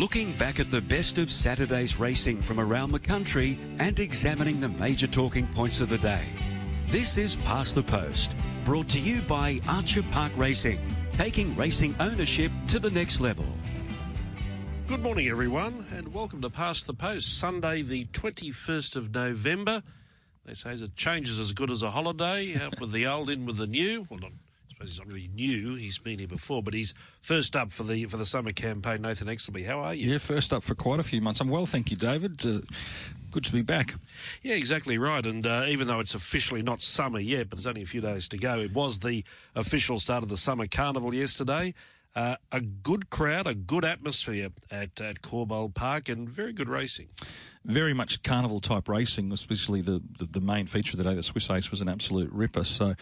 looking back at the best of Saturday's racing from around the country and examining the major talking points of the day. This is Past the Post, brought to you by Archer Park Racing, taking racing ownership to the next level. Good morning, everyone, and welcome to Past the Post, Sunday, the 21st of November. They say that change is as good as a holiday, out with the old, in with the new. Well, not, he's not really new, he's been here before, but he's first up for the for the summer campaign. Nathan Exelby, how are you? Yeah, first up for quite a few months. I'm well, thank you, David. Uh, good to be back. Yeah, exactly right. And uh, even though it's officially not summer yet, but it's only a few days to go, it was the official start of the summer carnival yesterday. Uh, a good crowd, a good atmosphere at, at Corbould Park, and very good racing. Very much carnival type racing, especially the, the, the, main feature of the day, the Swiss Ace, was an absolute ripper. So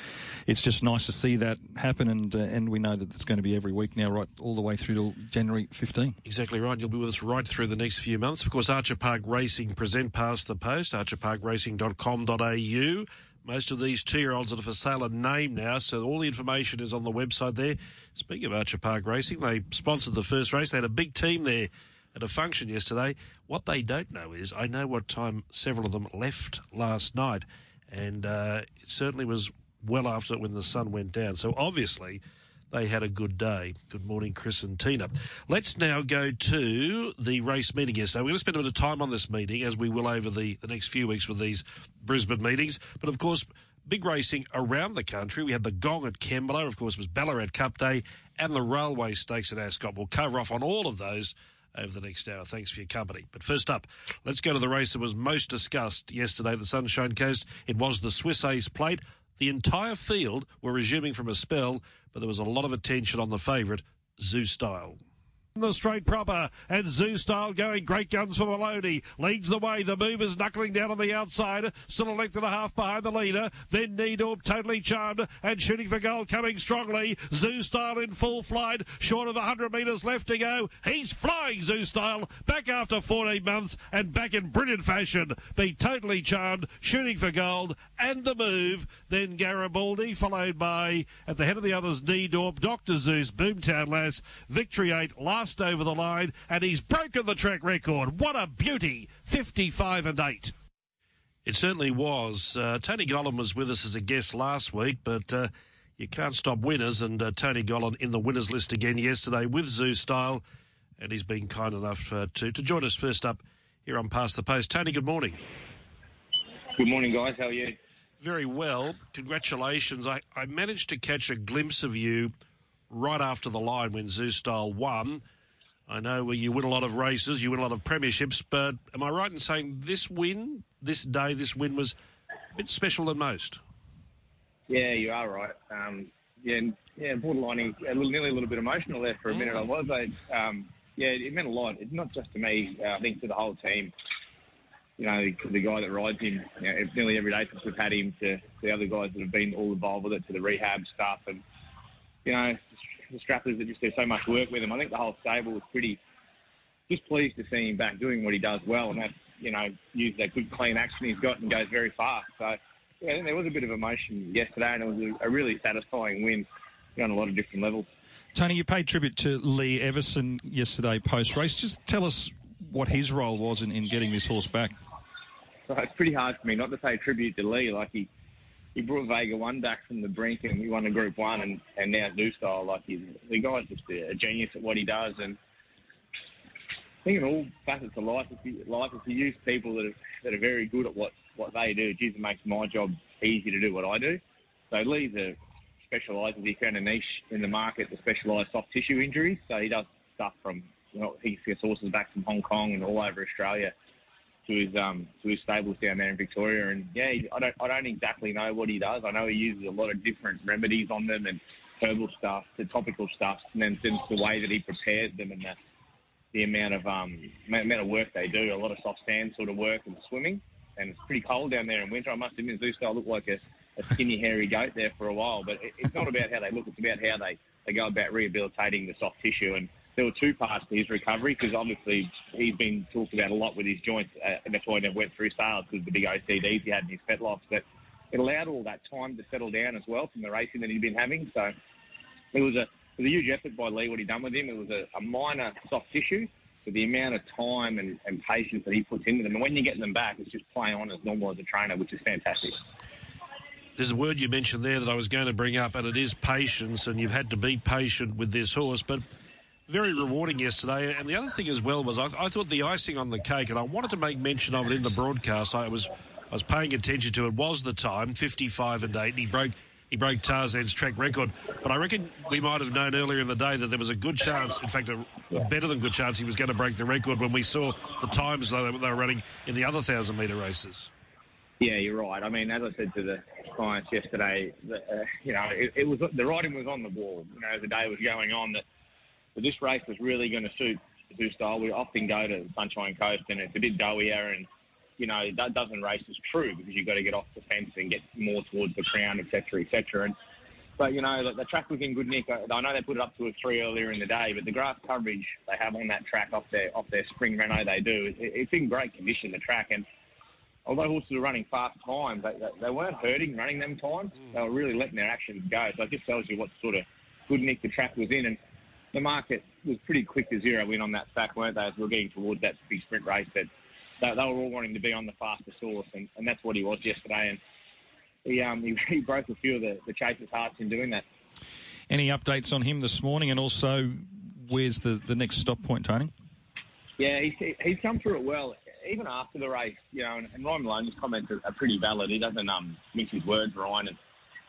it's just nice to see that happen, and uh, and we know that it's going to be every week now, right all the way through to January 15. Exactly right. You'll be with us right through the next few months. Of course, Archer Park Racing present past the post, archerparkracing.com.au. Most of these two-year-olds that are for sale are named now, so all the information is on the website there. Speaking of Archer Park Racing, they sponsored the first race. They had a big team there at a function yesterday. What they don't know is I know what time several of them left last night, and uh, it certainly was well after when the sun went down. So obviously they had a good day. Good morning, Chris and Tina. Let's now go to the race meeting yesterday. We're going to spend a bit of time on this meeting, as we will over the, the next few weeks with these Brisbane meetings. But of course, big racing around the country. We had the Gong at Kembla, of course, was Ballarat Cup Day, and the Railway Stakes at Ascot. We'll cover off on all of those over the next hour. Thanks for your company. But first up, let's go to the race that was most discussed yesterday, the Sunshine Coast. It was the Swiss Ace Plate. The entire field were resuming from a spell, but there was a lot of attention on the favourite, Zoustyle the straight proper. And Zoustyle going great guns for Maloney. Leads the way. The movers knuckling down on the outside. Still a length and a half behind the leader. Then Needorp totally charmed and shooting for goal coming strongly. Zoustyle in full flight. Short of 100 metres left to go. He's flying Zoustyle back after 14 months and back in brilliant fashion. Be totally charmed. Shooting for gold and the move. Then Garibaldi followed by at the head of the others Needorp, Dr. Zeus, Boomtown Lass, Victory 8 last just over the line, and he's broken the track record. What a beauty! 55 and 8. It certainly was. Uh, Tony Gollan was with us as a guest last week, but uh, you can't stop winners. And uh, Tony Gollan in the winners list again yesterday with Zoustyle, and he's been kind enough uh, to, to join us first up here on Past the Post. Tony, good morning. Good morning, guys. How are you? Very well. Congratulations. I, I managed to catch a glimpse of you right after the line when Zoustyle won. I know you win a lot of races, you win a lot of premierships, but am I right in saying this win, this day, this win was a bit special than most? Yeah, you are right. Um, yeah, yeah, borderline, a little, nearly a little bit emotional there for a minute. I was. I, um, yeah, it meant a lot. It's not just to me. Uh, I think to the whole team. You know, the guy that rides him, you know, nearly every day since we've had him, to the other guys that have been all involved with it, to the rehab stuff, and you know, the strappers that just do so much work with him. I think the whole stable was pretty just pleased to see him back doing what he does well, and that's you know use that good clean action he's got and goes very fast. So yeah, I think there was a bit of emotion yesterday, and it was a, a really satisfying win on a lot of different levels. Tony, you paid tribute to Lee Everson yesterday post race. Just tell us what his role was in, in getting this horse back. So it's pretty hard for me not to pay tribute to Lee. Like he he brought Vega One back from the brink and he won a Group One and, and now Zoustyle. Like he's the guy's just a, a genius at what he does and I think in all facets of life, if you, life, if you use people that are, that are very good at what, what they do, geez, it makes my job easy to do what I do. So Lee's a specialises. He found a niche in the market to specialise soft tissue injuries. So he does stuff from you know he gets horses back from Hong Kong and all over Australia to his um to his stables down there in Victoria. And yeah, I don't I don't exactly know what he does. I know he uses a lot of different remedies on them and herbal stuff to topical stuff, and then since the way that he prepares them and the the amount of um amount of work they do, a lot of soft sand sort of work and swimming. And it's pretty cold down there in winter. I must admit, Zeus look like a, a skinny, hairy goat there for a while. But it, it's not about how they look; it's about how they they go about rehabilitating the soft tissue and there were two parts to his recovery because obviously he's been talked about a lot with his joints, uh, and that's why he never went through sales because the big OCDs he had in his fetlocks. But it allowed all that time to settle down as well from the racing that he'd been having. So it was a it was a huge effort by Lee what he'd done with him. It was a, a minor soft tissue. but the amount of time and, and patience that he puts into them, and when you get them back, it's just playing on as normal as a trainer, which is fantastic. There's a word you mentioned there that I was going to bring up, and it is patience, and you've had to be patient with this horse, but very rewarding yesterday. And the other thing as well was I, I, thought the icing on the cake, and I wanted to make mention of it in the broadcast. I was I was paying attention to it. Was the time 55 and eight? And he broke he broke Tarzan's track record. But I reckon we might have known earlier in the day that there was a good chance, in fact, a, better than good chance, he was going to break the record when we saw the times they were running in the other thousand metre races. Yeah, you're right. I mean, as I said to the clients yesterday, uh, you know, it, it, was the writing was on the wall. You know, the day was going on, that, that this race was really going to suit Zoustyle. We often go to Sunshine Coast, and it's a bit doughier, and you know, that doesn't race is true because you've got to get off the fence and get more towards the crown, etc., etc. And but you know, the, the track was in good nick. I, I know they put it up to a three earlier in the day, but the grass coverage they have on that track off their off their spring reno they do, it, it's in great condition. The track and although horses are running fast times, they, they, weren't hurting running them times. Mm. They were really letting their actions go. So it just tells you what sort of good nick the track was in. And the market was pretty quick to zero in on that track, weren't they? As we were getting towards that big sprint race, that they, they, were all wanting to be on the fastest horse, and, and that's what he was yesterday. And he um, he, he broke a few of the, the chasers' hearts in doing that. Any updates on him this morning, and also where's the, the next stop point, Tony? Yeah, he's, he's come through it well even after the race, you know, and, and Ryan Maloney's comments are, are pretty valid. He doesn't um, mince his words, Ryan, and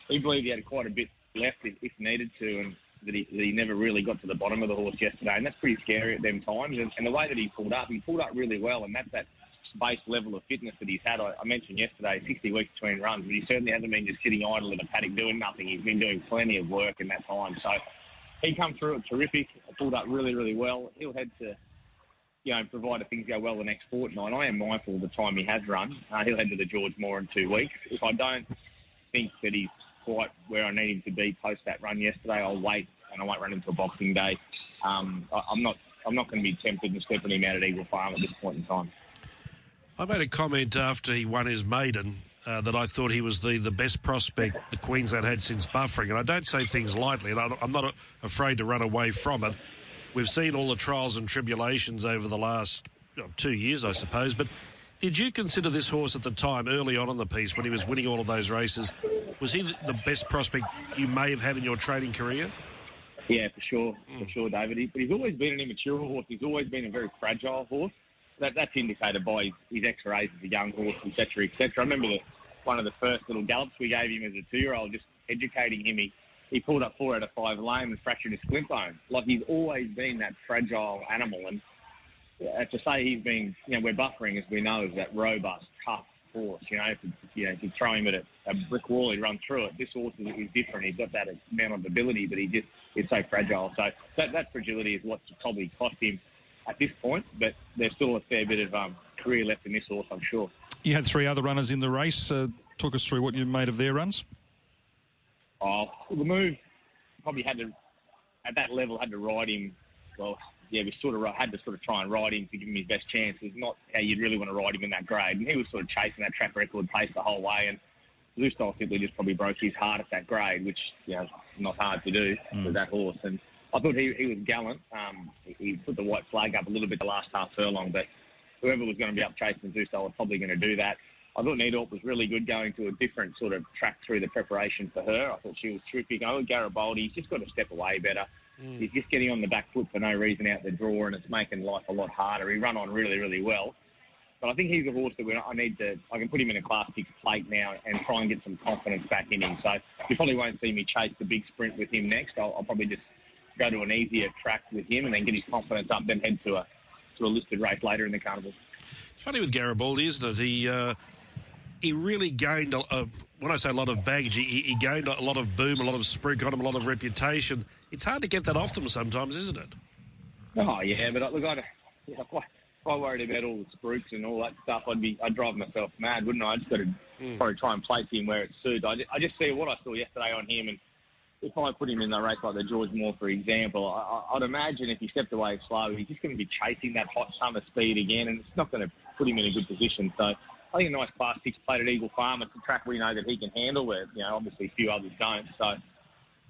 he believed he had quite a bit left if, if needed to, and that he, that he never really got to the bottom of the horse yesterday, and that's pretty scary at them times. And, and the way that he pulled up, he pulled up really well, and that's that base level of fitness that he's had. I, I mentioned yesterday, 60 weeks between runs, but he certainly hasn't been just sitting idle in a paddock doing nothing. He's been doing plenty of work in that time. So he come through it terrific, pulled up really, really well. He'll head to you know, provided things go well the next fortnight, I am mindful of the time he has run. Uh, he'll head to the George Moore in two weeks. If I don't think that he's quite where I need him to be post that run yesterday, I'll wait and I won't run into a Boxing Day. Um, I, I'm not. I'm not going to be tempted and stepping him out at Eagle Farm at this point in time. I made a comment after he won his maiden uh, that I thought he was the, the best prospect the Queensland had since buffering. And I don't say things lightly, and I'm not afraid to run away from it. We've seen all the trials and tribulations over the last you know, two years, I suppose. But did you consider this horse at the time, early on in the piece, when he was winning all of those races, was he the best prospect you may have had in your training career? Yeah, for sure, mm. for sure, David. He, but he's always been an immature horse. He's always been a very fragile horse. That, that's indicated by his, his X-rays as a young horse, etc., etc. I remember the, one of the first little gallops we gave him as a two-year-old, just educating him. He, he pulled up four out of five lame and fractured his splint bone. Like he's always been that fragile animal, and to say he's been, you know, we're buffering as we know is that robust, tough horse. You know, if, you know, if you throw him at a, a brick wall, he'd run through it. This horse is, is different. He's got that amount of ability, but he just is so fragile. So that, that fragility is what's probably cost him at this point. But there's still a fair bit of um, career left in this horse, I'm sure. You had three other runners in the race. Uh, talk us through what you made of their runs. Oh, the move probably had to, at that level, had to ride him. Well, yeah, we sort of had to sort of try and ride him to give him his best chance. It's not how you'd really want to ride him in that grade. And he was sort of chasing that track record pace the whole way. And Zoustyle simply just probably broke his heart at that grade, which, you know, not hard to do mm. with that horse. And I thought he, he was gallant. Um, he put the white flag up a little bit the last half furlong, but whoever was going to be up chasing Zoustyle was probably going to do that. I thought Needorp was really good going to a different sort of track through the preparation for her. I thought she was terrific. I thought Garibaldi, he's just got to step away better. Mm. He's just getting on the back foot for no reason out the draw, and it's making life a lot harder. He run on really, really well. But I think he's a horse that I need to. I can put him in a Class Six plate now and try and get some confidence back in him. So you probably won't see me chase the big sprint with him next. I'll, I'll probably just go to an easier track with him and then get his confidence up, then head to a to a listed race later in the carnival. It's funny with Garibaldi, isn't it? He uh, he really gained, a, a, when I say a lot of baggage, he, he, gained a lot of boom, a lot of sprig on him, a lot of reputation. It's hard to get that off them sometimes, isn't it? Oh, yeah, but look, I, you know, if I worried about all the spruiks and all that stuff, I'd be, I'd drive myself mad, wouldn't I? I just got to mm. probably try and place him where it suits. I just, I just see what I saw yesterday on him, and if I put him in a race like the George Moore, for example, I, I'd imagine if he stepped away slow, he's just going to be chasing that hot summer speed again, and it's not going to put him in a good position. So I think a nice Class 6 plate at Eagle Farm. It's a track we know that he can handle where, you know, obviously a few others don't. So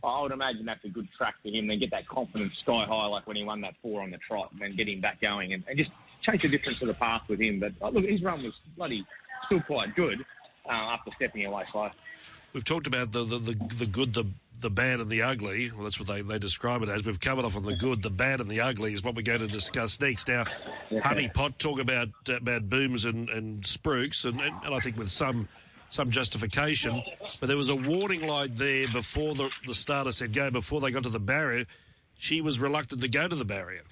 I would imagine that's a good track for him. Then get that confidence sky high, like when he won that four on the trot, and then get him back going and, and just change the difference of the path with him. But oh, look, his run was bloody still quite good uh, after stepping away slow. We've talked about the, the, the, the good, the the bad and the ugly. Well, that's what they, they describe it as. We've covered off on the good, the bad, and the ugly is what we're going to discuss next. Now. Honey Pot talk about about booms and, and spruiks, and, and, and I think with some some justification. But there was a warning light there before the, the starter said go, before they got to the barrier. She was reluctant to go to the barrier.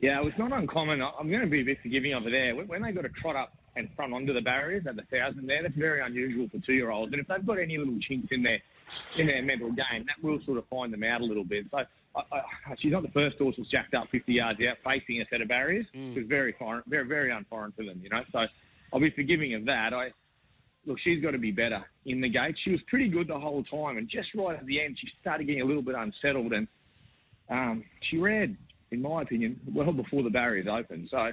Yeah, it was not uncommon. I'm going to be a bit forgiving it there. When they got to trot up and front onto the barriers at the thousand there, that's very unusual for two year olds. And if they've got any little chinks in their in their mental game, that will sort of find them out a little bit. So I, I, she's not the first horse that's jacked up 50 yards out facing a set of barriers. Mm. It was very foreign, very very unforeign for them, you know. So I'll be forgiving of that. I look, she's got to be better in the gate. She was pretty good the whole time, and just right at the end, she started getting a little bit unsettled, and um, she ran, in my opinion, well before the barriers opened. So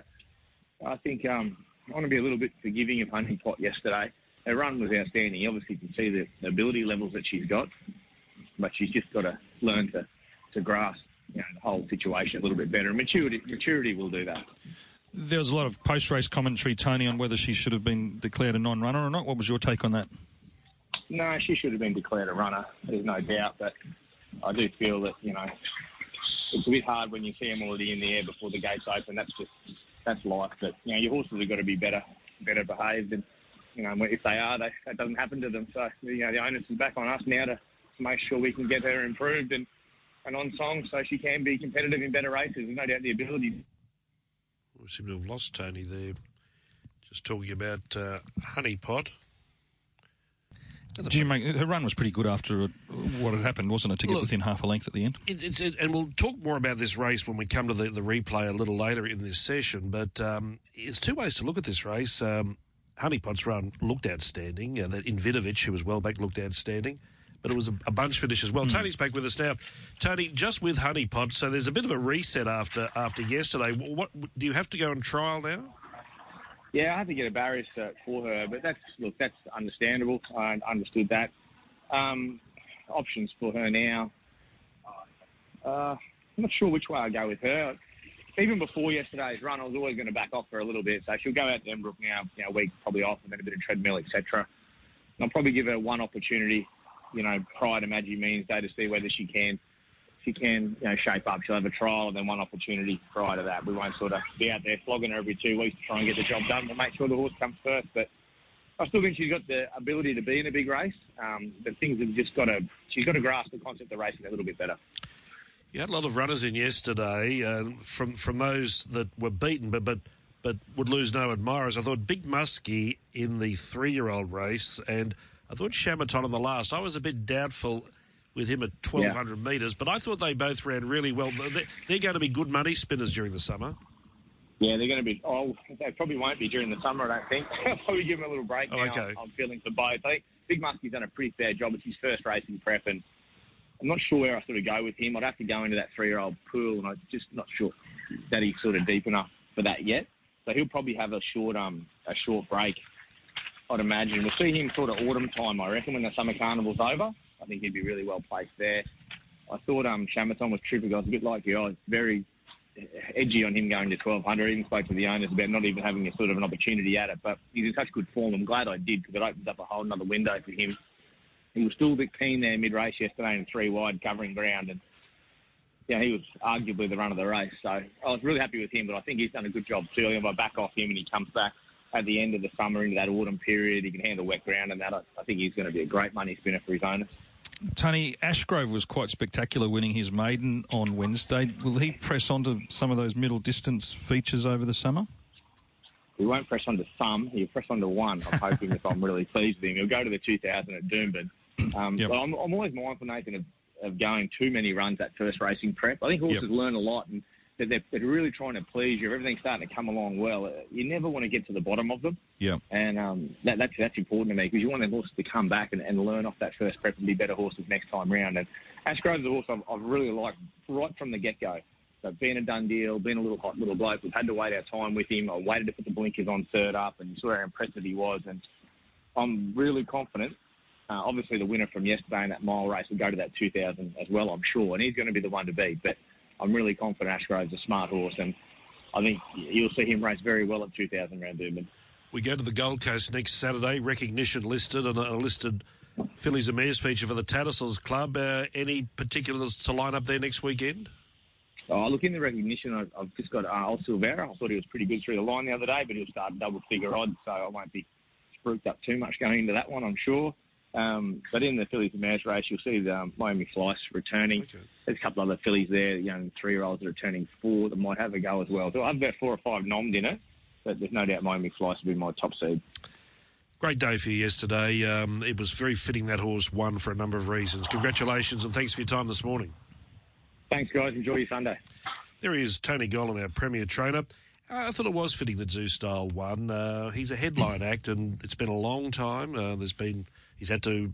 I think um, I want to be a little bit forgiving of Honey Pot yesterday. Her run was outstanding. Obviously, You obviously can see the, the ability levels that she's got, but she's just got to learn to, to grasp you know, the whole situation a little bit better. And maturity, maturity will do that. There was a lot of post race commentary, Tony, on whether she should have been declared a non runner or not. What was your take on that? No, she should have been declared a runner. There's no doubt, but I do feel that you know it's a bit hard when you see them already in the air before the gates open. That's just that's life. But you know your horses have got to be better better behaved, and you know if they are, they, that doesn't happen to them. So you know the onus is back on us now to, to make sure we can get her improved and and on song so she can be competitive in better races. There's no doubt the ability we seem to have lost Tony there. Just talking about uh, Honeypot. Did you make her run was pretty good after what had happened, wasn't it? To get Look, within half a length at the end. It, it's it, and we'll talk more about this race when we come to the, the replay a little later in this session. But um, there's two ways to look at this race. Um, Honeypot's run looked outstanding. Uh, that Invitovich, who was well back, looked outstanding but it was a, a bunch finish as well. Mm. Tony's back with us now. Tony, just with Honeypot, so there's a bit of a reset after after yesterday. What do you have to go on trial now? Yeah, I have to get a barrier cert for her, but that's look, that's understandable. I understood that. Um, options for her now. Uh, I'm not sure which way I go with her. Even before yesterday's run, I was always going to back off her a little bit. So she'll go out to Embrook now, you know, a week probably off, and then a bit of treadmill, etc. I'll probably give her one opportunity you know, prior to Magic Millions Day to see whether she can she can, you know, shape up. She'll have a trial and then one opportunity prior to that. We won't sort of be out there flogging her every two weeks to try and get the job done. We'll make sure the horse comes first. But I still think she's got the ability to be in a big race. Um, but things have just got to, she's got to grasp the concept of racing a little bit better. You had a lot of runners in yesterday uh, from from those that were beaten, but but but would lose no admirers. I thought Big Muskie in the three year old race and I thought Shamaton in the last. I was a bit doubtful with him at 1,200 yeah. metres, but I thought they both ran really well. They're, they're, going to be good money spinners during the summer. Yeah, they're going to be. Oh, they probably won't be during the summer, I don't think. I'll probably give them a little break oh, now. Okay. I'm feeling for both. I think Big Muskie's done a pretty fair job. It's his first racing prep, and I'm not sure where I sort of go with him. I'd have to go into that three-year-old pool, and I'm just not sure that he's sort of deep enough for that yet. So he'll probably have a short um a short break I'd imagine. We'll see him sort of autumn time, I reckon, when the summer carnival's over. I think he'd be really well placed there. I thought um, Shamaton was terrific. I was a bit like you. I was very edgy on him going to 1200. I even spoke to the owners about not even having a sort of an opportunity at it. But he's in such good form. I'm glad I did because it opens up a whole another window for him. He was still a bit keen there mid race yesterday in three wide covering ground and yeah, he was arguably the run of the race. So I was really happy with him, but I think he's done a good job too. If I back off him and he comes back at the end of the summer into that autumn period. He can handle wet ground and that. I, I think he's going to be a great money spinner for his owners. Tony Ashgrove was quite spectacular winning his maiden on Wednesday. Will he press on to some of those middle distance features over the summer? He won't press on to some. He'll press on to one. I'm hoping if I'm really pleased with him. He'll go to the 2000 at Doomben. Um, yep. But I'm, I'm, always mindful, Nathan, of, of, going too many runs that first racing prep. I think horses yep. learn a lot and that they're, they're, really trying to please you. Everything's starting to come along well. Uh, you never want to get to the bottom of them. Yeah. And um, that, that's that's important to me because you want the horses to come back and, and learn off that first prep and be better horses next time round. And Ashgrove's a horse I've, I've really liked right from the get go. So being a done deal, being a little hot little bloke, we've had to wait our time with him. I waited to put the blinkers on third up, and you saw how impressive he was. And I'm really confident Uh, obviously, the winner from yesterday in that mile race will go to that 2,000 as well, I'm sure, and he's going to be the one to beat. But I'm really confident Ashgrove's a smart horse, and I think you'll see him race very well at 2,000 round Doomben. We go to the Gold Coast next Saturday. Recognition listed and a listed fillies and mares feature for the Tattersalls Club. Uh, any particulars to line up there next weekend? Oh, look, in the recognition, I've, I've just got uh, Old Silvera. I thought he was pretty good through the line the other day, but he'll start double figure odds, so I won't be spruiked up too much going into that one, I'm sure. Um, but in the fillies and race, you'll see the um, Miami Flice returning. Okay. There's a couple of other fillies there, young three-year-olds that are turning four that might have a go as well. So I've about four or five nommed in it, but there's no doubt Miami Flice will be my top seed. Great day for you yesterday. Um, it was very fitting that horse won for a number of reasons. Congratulations and thanks for your time this morning. Thanks, guys. Enjoy your Sunday. There he is, Tony Gollan, our premier trainer. Uh, I thought it was fitting that Zoustyle won. Uh, he's a headline act, and it's been a long time. Uh, there's been he's had to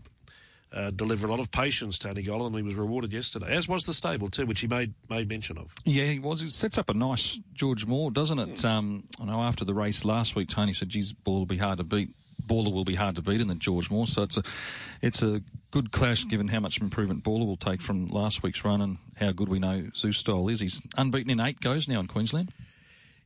uh, deliver a lot of patience, Tony Gollan, and he was rewarded yesterday, as was the stable too, which he made made mention of. Yeah, he was. It sets up a nice George Moore, doesn't it? Um, I know after the race last week, Tony said, "Geez, ball will be hard to beat." Baller will be hard to beat in the George Moore, so it's a it's a good clash given how much improvement Baller will take from last week's run and how good we know Zoustyle is. He's unbeaten in eight goes now in Queensland.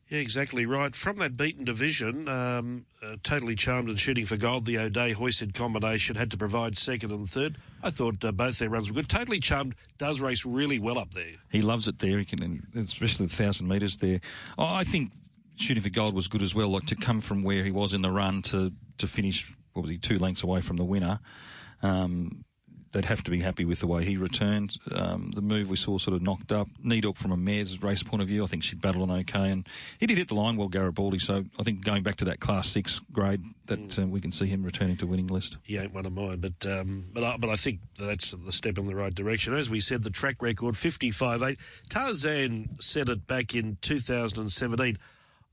Yeah, exactly right. From that beaten division, um, uh, totally charmed and shooting for gold, the O'Day hoisted combination had to provide second and third. I thought uh, both their runs were good. Totally charmed does race really well up there. He loves it there. He can, especially the thousand metres there. Oh, I think shooting for gold was good as well. Like to come from where he was in the run to to finish, what was he, two lengths away from the winner. Um, they'd have to be happy with the way he returned. Um, the move we saw sort of knocked up. Needle from a mare's race point of view, I think she battled on okay, and he did hit the line well, Garibaldi. So I think going back to that Class Six grade, that Mm. uh, we can see him returning to winning list. He ain't one of mine, but um, but I, but I think that's the step in the right direction. As we said, the track record fifty five eight. Tarzan said it back in two thousand and seventeen.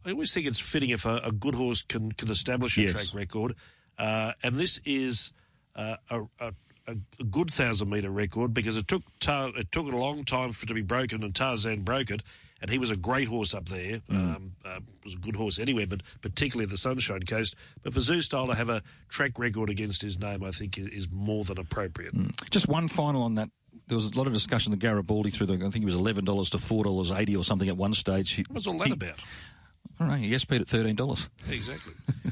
I always think it's fitting if a, a good horse can can establish a Yes. track record, uh, and this is uh, a, a, a a good thousand metre record because it took Tar- it took a long time for it to be broken, and Tarzan broke it. And he was a great horse up there. Um, uh, was a good horse anywhere, but particularly the Sunshine Coast. But for Zoustyle to have a track record against his name, I think is, is more than appropriate. Just one final on that. There was a lot of discussion the Garibaldi through the. I think it was eleven dollars to four dollars eighty or something at one stage. He, What's all that he- about? I don't know. He yes paid at thirteen dollars. Exactly.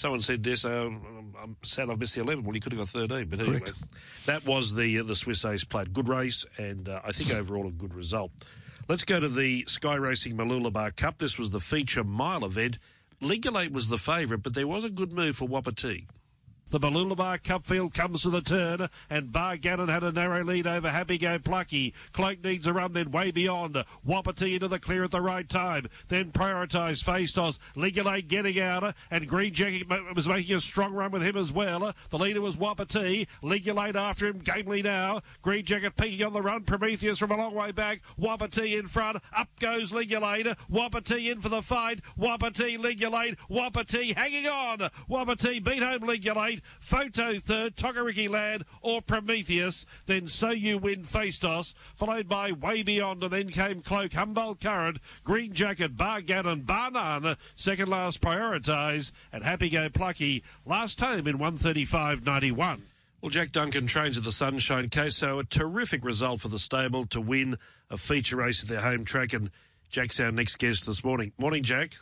Someone said this. Uh, I'm- I'm sad I've missed the 11. Well, he could have got 13. But anyway, Correct. that was the uh, the Swiss Ace played. Good race, and uh, I think overall a good result. Let's go to the Sky Racing Mooloolaba Cup. This was the feature mile event. Legulate was the favourite, but there was a good move for Wapiti. The Mooloolaba Cup field comes to the turn, and Bar Gannon had a narrow lead over Happy Go Plucky. Cloak needs a run, then way beyond. Wapiti into the clear at the right time. Then prioritise Faistos. Legulate getting out, and Green Jacket was making a strong run with him as well. The leader was Wapiti. Legulate after him, gamely now. Green Jacket peaking on the run. Prometheus from a long way back. Wapiti in front. Up goes Legulate. Wapiti in for the fight. Wapiti, Legulate. Wapiti hanging on. Wapiti beat home Photo third. Togariki Land or Prometheus. Then So You Win Faistos. Followed by Way Beyond and then came Cloak, Humboldt Current, Green Jacket, Bar Gannon, Barnan. Second last Prioritise and Happy Go Plucky. Last home in 135.91. Well, Jack Duncan trains at the Sunshine Coast, so a terrific result for the stable to win a feature race at their home track. And Jack's our next guest this morning. Morning, Jack.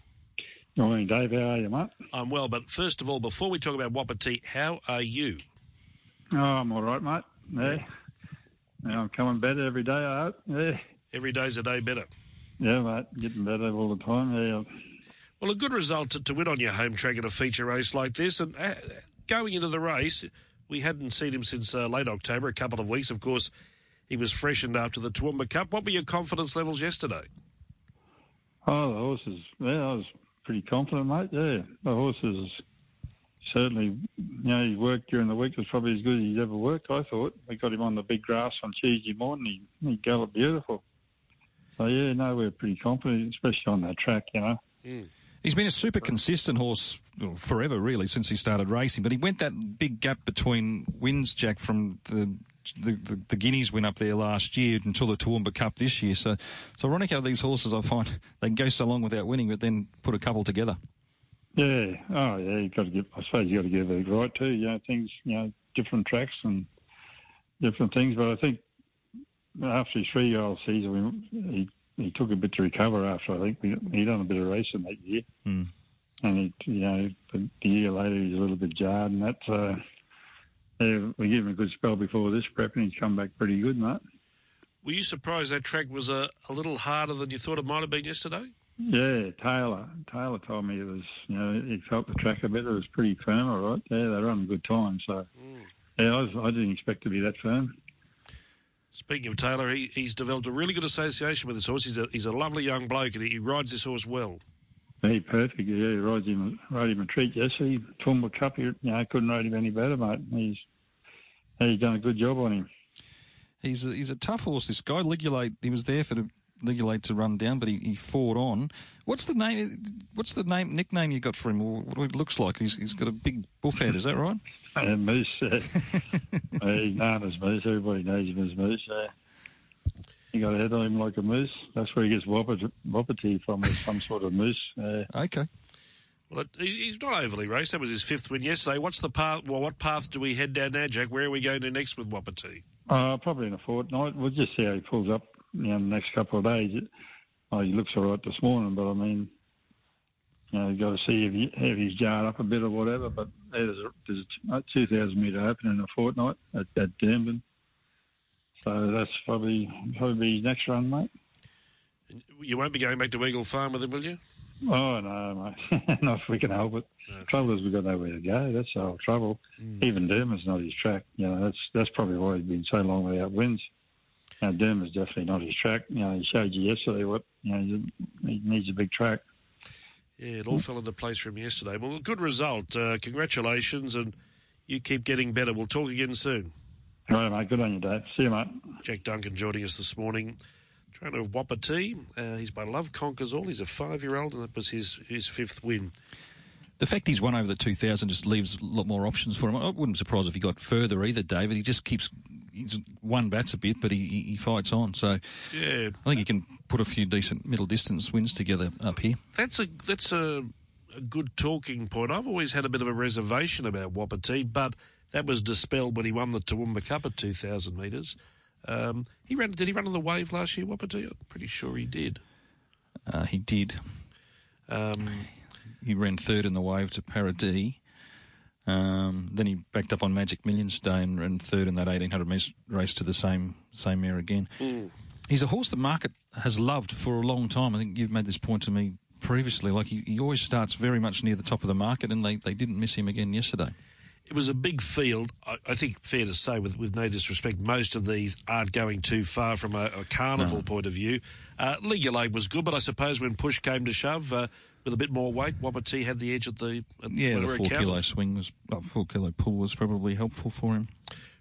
Morning, Dave. How are you, mate? I'm well, but first of all, before we talk about Wapiti, how are you? Oh, I'm all right, mate. Yeah. yeah. I'm coming better every day, I hope. Yeah. Every day's a day better. Yeah, mate. Getting better all the time. Yeah. Well, a good result to, to win on your home track in a feature race like this. And uh, going into the race, we hadn't seen him since uh, late October, a couple of weeks. Of course, he was freshened after the Toowoomba Cup. What were your confidence levels yesterday? Oh, the horses. Yeah, I was pretty confident, mate. Yeah. The horses certainly, you know, his work during the week was probably as good as he's ever worked, I thought. We got him on the big grass on Tuesday morning. He, he galloped beautiful. So, yeah, no, we're pretty confident, especially on that track, you know. Hmm. He's been a super consistent horse forever, really, since he started racing. But he went that big gap between wins, Jack, from the the, the, the Guineas went up there last year until the Toowoomba Cup this year. So, so ironic how these horses, I find, they can go so long without winning, but then put a couple together. Yeah. Oh, yeah. You've got to give. I suppose you've got to give it right too. You know, things. You know, different tracks and different things. But I think after his three-year-old season, he he took a bit to recover after. I think he done a bit of racing that year, Mm. and he, you know, the, year later he's a little bit jarred, and that. Uh, yeah, we gave him a good spell before this prep, and he's come back pretty good, mate. Were you surprised that track was a, a little harder than you thought it might have been yesterday? Yeah, Taylor. Taylor told me it was, you know, he felt the track a bit. It was pretty firm, all right. Yeah, they run a good time. So, mm. yeah, I, was, I didn't expect to be that firm. Speaking of Taylor, he, he's developed a really good association with this horse. He's a, he's a lovely young bloke and he rides this horse well. He perfect. Yeah, he rides him, rode him a treat Yes, yesterday. Toowoomba Cup, he, you know, couldn't ride him any better, mate. He's he's done a good job on him. He's a, he's a tough horse. This guy Ligulate, he was there for the Ligulate to run down, but he, he fought on. What's the name? What's the name nickname you got for him? Or what it looks like? He's he's got a big buff head. Is that right? Uh, Moose, uh, he's known as Moose. Everybody knows him as Moose. Uh, he got a head on him like a moose. That's where he gets Wapiti, Wapiti from, is some sort of moose. Uh, Okay. Well, it, he's not overly raced. That was his fifth win yesterday. What's the path? Well, what path do we head down now, Jack? Where are we going to next with Wapiti? Uh, probably in a fortnight. We'll just see how he pulls up you know, in the next couple of days. Oh, he looks all right this morning, but I mean, you know, you've got to see if, he, if he's jarred up a bit or whatever. But there's a, there's a 2,000 metre open in a fortnight at, at Doomben. So that's probably probably his next run, mate. You won't be going back to Eagle Farm with him, will you? Oh no, mate. not if we can help it. No. Trouble is we've got nowhere to go. That's the whole trouble. Even Doomben's not his track. You know, that's that's probably why he's been so long without wins. Now Doomben's definitely not his track. You know, he showed you yesterday what you know he needs a big track. Yeah, it all fell into place for him yesterday. Well, good result. Uh, congratulations, and you keep getting better. We'll talk again soon. All right, mate. Good on you, Dave. See you, mate. Jack Duncan joining us this morning. Trainer of Wapiti. Uh, he's by Love Conquers All. He's a five-year-old, and that was his, his fifth win. The fact he's won over the 2000 just leaves a lot more options for him. I wouldn't be surprised if he got further either, David. He just keeps, he's one bats a bit, but he, he he fights on. So Yeah, I think he can put a few decent middle distance wins together up here. that's a that's a, a good talking point. I've always had a bit of a reservation about Wapiti, but that was dispelled when he won the Toowoomba Cup at 2,000 metres. Um, he ran. Did he run on the wave last year, Wapiti? I'm pretty sure he did. Uh, he did. Um, He ran third in the wave to Paradis. Um, then he backed up on Magic Millions Day and ran third in that 1800 metres race to the same same mare again. He's a horse the market has loved for a long time. I think you've made this point to me previously. Like he, he always starts very much near the top of the market, and they, they didn't miss him again yesterday. It was a big field. I, I think fair to say, with, with no disrespect, most of these aren't going too far from a, a carnival point of view. Uh, Ligulate was good, but I suppose when push came to shove, uh, with a bit more weight, Wapiti had the edge at the at Yeah, the four kilo swing was oh, four kilo pull was probably helpful for him.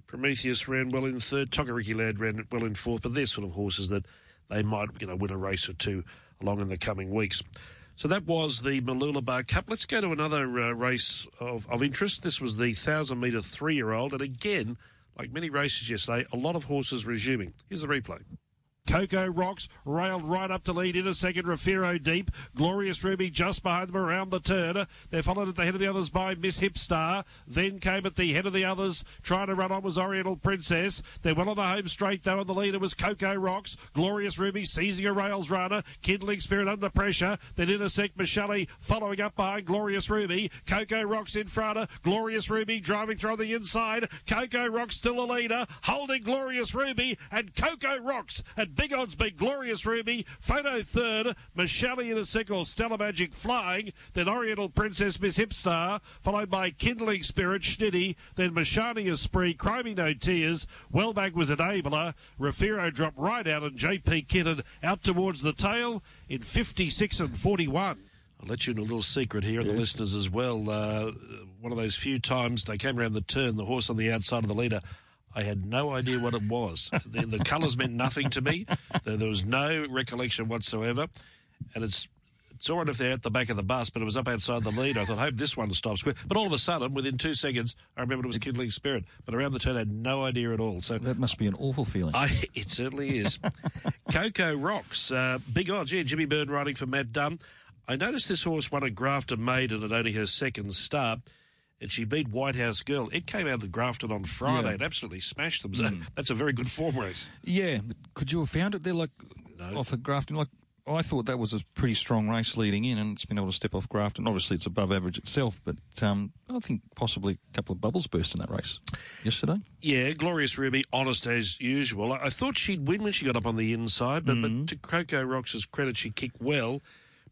Prometheus ran well in third. Tokariki Lad ran well in fourth. But they're sort of horses that they might, you know, win a race or two along in the coming weeks. So that was the Mooloolaba Cup. Let's go to another uh, race of, of interest. This was the 1,000 metre three year old. And again, like many races yesterday, a lot of horses resuming. Here's the replay. Coco Rocks railed right up to lead in a second. Rafiro deep. Glorious Ruby just behind them around the turn. They're followed at the head of the others by Miss Hipstar. Then came at the head of the others. Trying to run on was Oriental Princess. They're well on the home straight though, and the leader was Coco Rocks. Glorious Ruby seizing a rails runner. Kindling Spirit under pressure. Then intersect Michelle following up behind Glorious Ruby. Coco Rocks in front. Of. Glorious Ruby driving through the inside. Coco Rocks still a leader. Holding Glorious Ruby and Coco Rocks at big odds beat Glorious Ruby. Photo third. Michelle in a second. Stella Magic flying. Then Oriental Princess Miss Hipstar. Followed by Kindling Spirit Schnitty. Then Mashani Spree. Chroming No Tears. Wellback was enabler. Rafiro dropped right out and JP Kitten out towards the tail in 56 and 41. I'll let you in a little secret here, and the listeners as well. Uh, one of those few times they came around the turn, the horse on the outside of the leader. I had no idea what it was. the, the colours meant nothing to me. There, there was no recollection whatsoever, and it's. It's all right if they're at the back of the bus, but it was up outside the lead. I thought, hope this one stops quick. But all of a sudden, within two seconds, I remembered it was Kindling Spirit. But around the turn, I had no idea at all. So That must be an awful feeling. I, it certainly is. Coco Rocks, uh, big odds. Yeah, Jimmy Byrne riding for Matt Dunn. I noticed this horse won a Grafton Maiden at only her second start, and she beat White House Girl. It came out of Grafton on Friday Yeah. and absolutely smashed them. So that's a very good form race. Yeah, could you have found it there, like No. off of Grafton? Like I thought that was a pretty strong race leading in, and it's been able to step off Grafton. Obviously, it's above average itself, but um, I think possibly a couple of bubbles burst in that race yesterday. Yeah, Glorious Ruby, honest as usual. I, I thought she'd win when she got up on the inside, but, but to Coco Rocks' credit, she kicked well.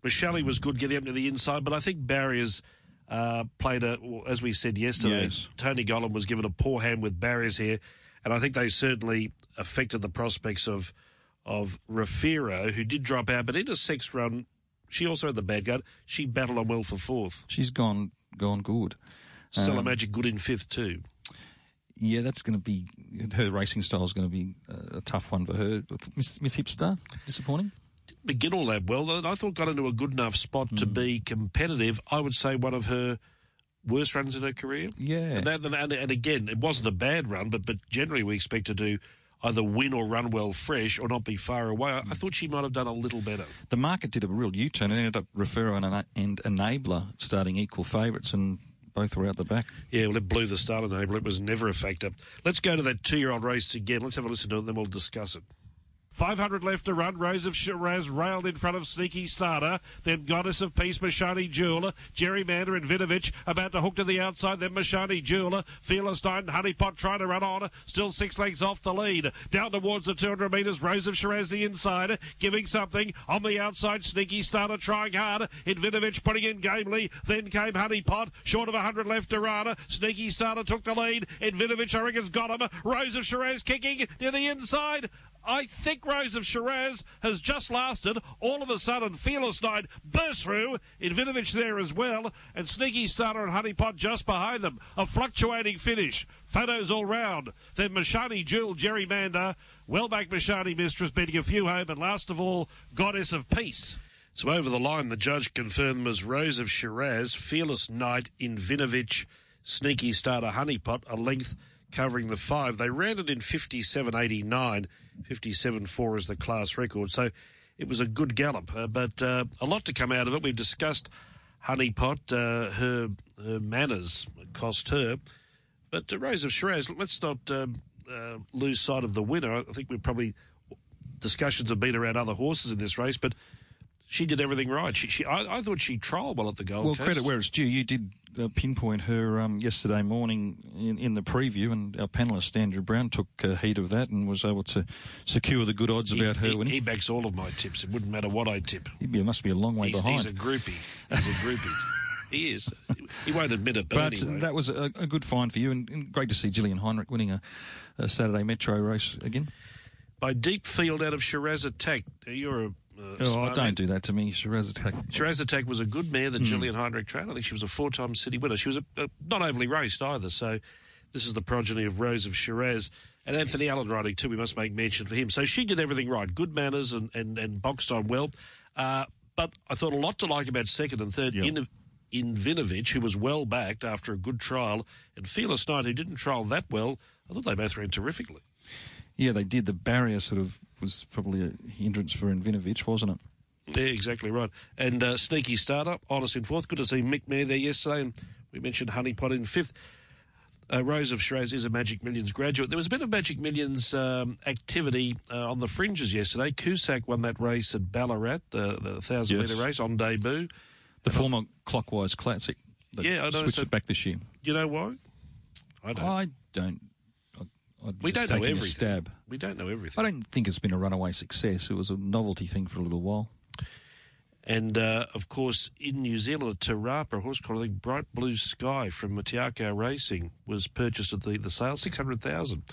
Michelle was good getting up to the inside, but I think barriers uh, played a, as we said yesterday, Yes. Tony Gollan was given a poor hand with barriers here, and I think they certainly affected the prospects of of Rafiro, who did drop out, but in a sixth run, she also had the bad gut. She battled on well for fourth. She's gone gone good. Stella Magic good in fifth too. Yeah, that's going to be her racing style is going to be a tough one for her. Miss, Miss Hipster, disappointing. Begin all that well. though. I thought got into a good enough spot Hmm. to be competitive. I would say one of her worst runs in her career. Yeah. And, that, and, and again, it wasn't a bad run, but but generally we expect to either win or run well fresh or not be far away. I, I thought she might have done a little better. The market did a real U-turn and ended up Refero and, and Enabler starting equal favourites, and both were out the back. Yeah, well, it blew the start enable. It was never a factor. Let's go to that two-year-old race again. Let's have a listen to it, and then we'll discuss it. 500 left to run. Rose of Shiraz railed in front of Sneaky Starter. Then Goddess of Peace, Mashani Jeweler. Gerrymander and Vinovich about to hook to the outside. Then Mashani Jeweler. Stone, Honeypot trying to run on. Still six lengths off the lead. Down towards the 200 metres. Rose of Shiraz the inside. Giving something. On the outside, Sneaky Starter trying hard. Invinovich putting in gamely. Then came Honeypot. Short of 100 left to run. Sneaky Starter took the lead. Invinovich, I reckon's got him. Rose of Shiraz kicking near the inside. I think Rose of Shiraz has just lasted. All of a sudden, Fearless Night burst through. Invinovich there as well. And Sneaky Starter and Honeypot just behind them. A fluctuating finish. Photos all round. Then Mashani Jewel, Gerrymander. Well back Mashani Mistress beating a few home. And last of all, Goddess of Peace. So over the line, the judge confirmed them as Rose of Shiraz, Fearless Night, Invinovich, Sneaky Starter, Honeypot, a length covering the five. They ran it in 57.89, 57.4 is the class record. So it was a good gallop, uh, but uh, a lot to come out of it. We've discussed Honeypot, uh, her, her manners cost her. But Rose of Shiraz, let's not um, uh, lose sight of the winner. I think we've probably discussions have been around other horses in this race, but she did everything right. She, she I, I thought she trialled well at the Gold Well, Coast. credit where it's due. You did uh, pinpoint her um, yesterday morning in, in the preview, and our panellist Andrew Brown took uh, heed of that and was able to secure the good odds he, about her he, he backs all of my tips. It wouldn't matter what I tip. He must be a long way He's, behind. he's a groupie. He's a groupie. he is. He won't admit it, but, but anyway. that was a, a good find for you, and, and great to see Gillian Heinrich winning a, a Saturday Metro race again. By deep field out of Shiraz Attack. You're a uh, Oh, man. don't do that to me, Shiraz Attack. Shiraz Attack was a good mare that Gillian Heinrich trained. I think she was a four-time city winner. She was a, a, not overly raced either. So this is the progeny of Rose of Shiraz. And Anthony Allen riding too, we must make mention for him. So she did everything right. Good manners and, and, and boxed on well. Uh, but I thought a lot to like about second and third. In, Invinovich, who was well backed after a good trial, and Fearless Knight, who didn't trial that well. I thought they both ran terrifically. Yeah, they did. The barrier sort of was probably a hindrance for Invinovich, wasn't it? Yeah, exactly right. And uh, sneaky starter, Honest in fourth. Good to see Mick Mayer there yesterday. And we mentioned Honeypot in fifth. Uh, Rose of Shiraz is a Magic Millions graduate. There was a bit of Magic Millions um, activity uh, on the fringes yesterday. Cusack won that race at Ballarat, the, the 1,000 Yes. metre race on debut. The former Clockwise Classic. that Yeah, I noticed switched that. it back this year. You know why? I don't. I don't. I'd we don't know everything. Stab. We don't know everything. I don't think it's been a runaway success. It was a novelty thing for a little while. And uh, of course, in New Zealand, a Te Rapa horse called I think Bright Blue Sky from Matiako Racing was purchased at the, the sale, six hundred thousand.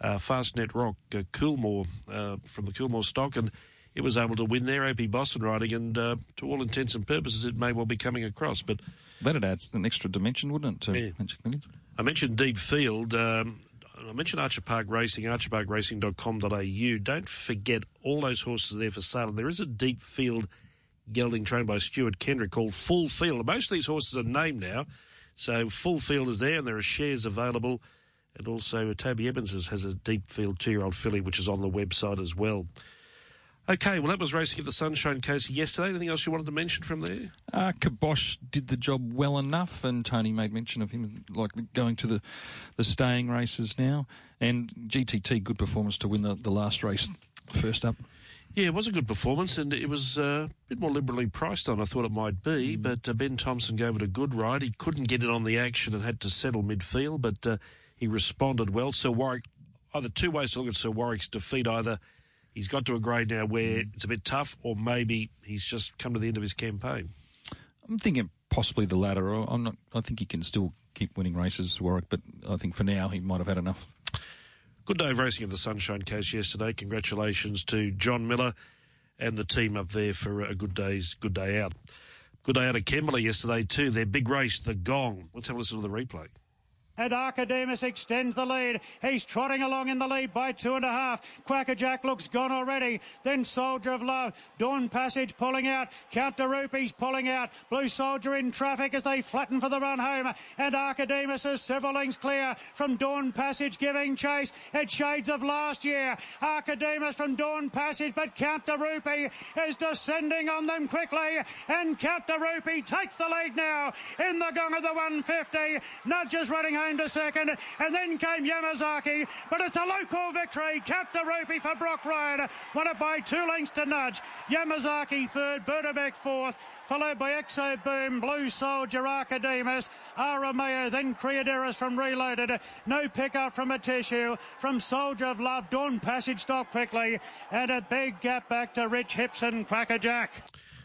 Uh, Fastnet Rock, uh, Coolmore uh, from the Coolmore stock, and it was able to win there. Opie Bosson riding, and uh, to all intents and purposes, it may well be coming across. But That'd add an extra dimension, wouldn't it, to Yeah. Magic Millions? I mentioned Deep Field. Um, I mentioned Archer Park Racing, archerparkracing.com.au. Don't forget all those horses are there for sale. There is a Deep Field gelding trained by Stuart Kendrick called Full Field. Most of these horses are named now. So Full Field is there and there are shares available. And also Toby Evans has, has a Deep Field two-year-old filly which is on the website as well. Okay, well, that was racing at the Sunshine Coast yesterday. Anything else you wanted to mention from there? Uh, Kabosh did the job well enough, and Tony made mention of him like going to the, the staying races now. And GTT, good performance to win the, the last race first up. Yeah, it was a good performance, and it was uh, a bit more liberally priced than I thought it might be. Mm. But uh, Ben Thompson gave it a good ride. He couldn't get it on the action and had to settle midfield, but uh, he responded well. Sir Warwick, either two ways to look at Sir Warwick's defeat: either he's got to a grade now where mm. it's a bit tough, or maybe he's just come to the end of his campaign. I'm thinking possibly the latter. I- I'm not. I think he can still keep winning races, Warwick, but I think for now he might have had enough. Good day of racing at the Sunshine Coast yesterday. Congratulations to John Miller and the team up there for a good day's good day out. Good day out of Kembla yesterday too. Their big race, the Gong. Let's have a listen to the replay. And Archidemus extends the lead. He's trotting along in the lead by two and a half. Quackerjack looks gone already. Then Soldier of Love. Dawn Passage pulling out. Count de Rupees pulling out. Blue Soldier in traffic as they flatten for the run home. And Archidemus is several lengths clear from Dawn Passage giving chase. It shades of last year. Archidemus from Dawn Passage, but Count de Rupee is descending on them quickly. And Count de Rupee takes the lead now in the gong of the 150. Nudges running home to second, and then came Yamazaki, but it's a local victory. De Rupee for Brock Ryan, won it by two lengths to Nudge. Yamazaki third, Berdebeck fourth, followed by Exo Boom, Blue Soldier, Archidemus, Arameo, then Creaderis from Reloaded. No pickup from a tissue from Soldier of Love. Dawn Passage stopped quickly, and a big gap back to Rich Hipson, Quackerjack.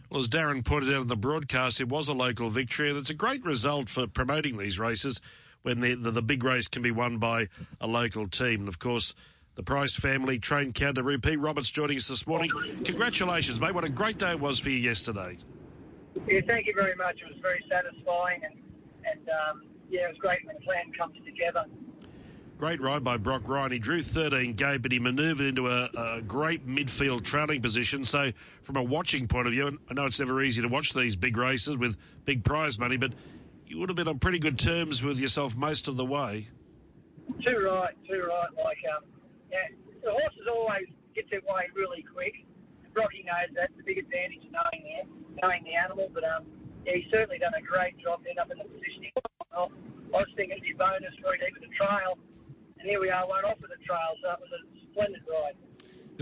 Well, as Darren pointed out in the broadcast, it was a local victory, and it's a great result for promoting these races when the, the, the big race can be won by a local team. And of course, the Price family trained Kangaroo. Pete Roberts joining us this morning. Congratulations, mate. What a great day it was for you yesterday. Yeah, thank you very much. It was very satisfying, and and um, yeah, it was great when the plan comes together. Great ride by Brock Ryan. He drew 13 gate, but he manoeuvred into a, a great midfield trailing position. So, from a watching point of view, and I know it's never easy to watch these big races with big prize money, but you would have been on pretty good terms with yourself most of the way. Too right, too right. Like, um, yeah, the horses always get their way really quick. Brocky knows that's the big advantage of knowing the knowing the animal. But um, yeah, he's certainly done a great job to end up in the position. he was. I was thinking it'd be a bonus for it even a trail, and here we are, one off of the trail. So it was a splendid ride.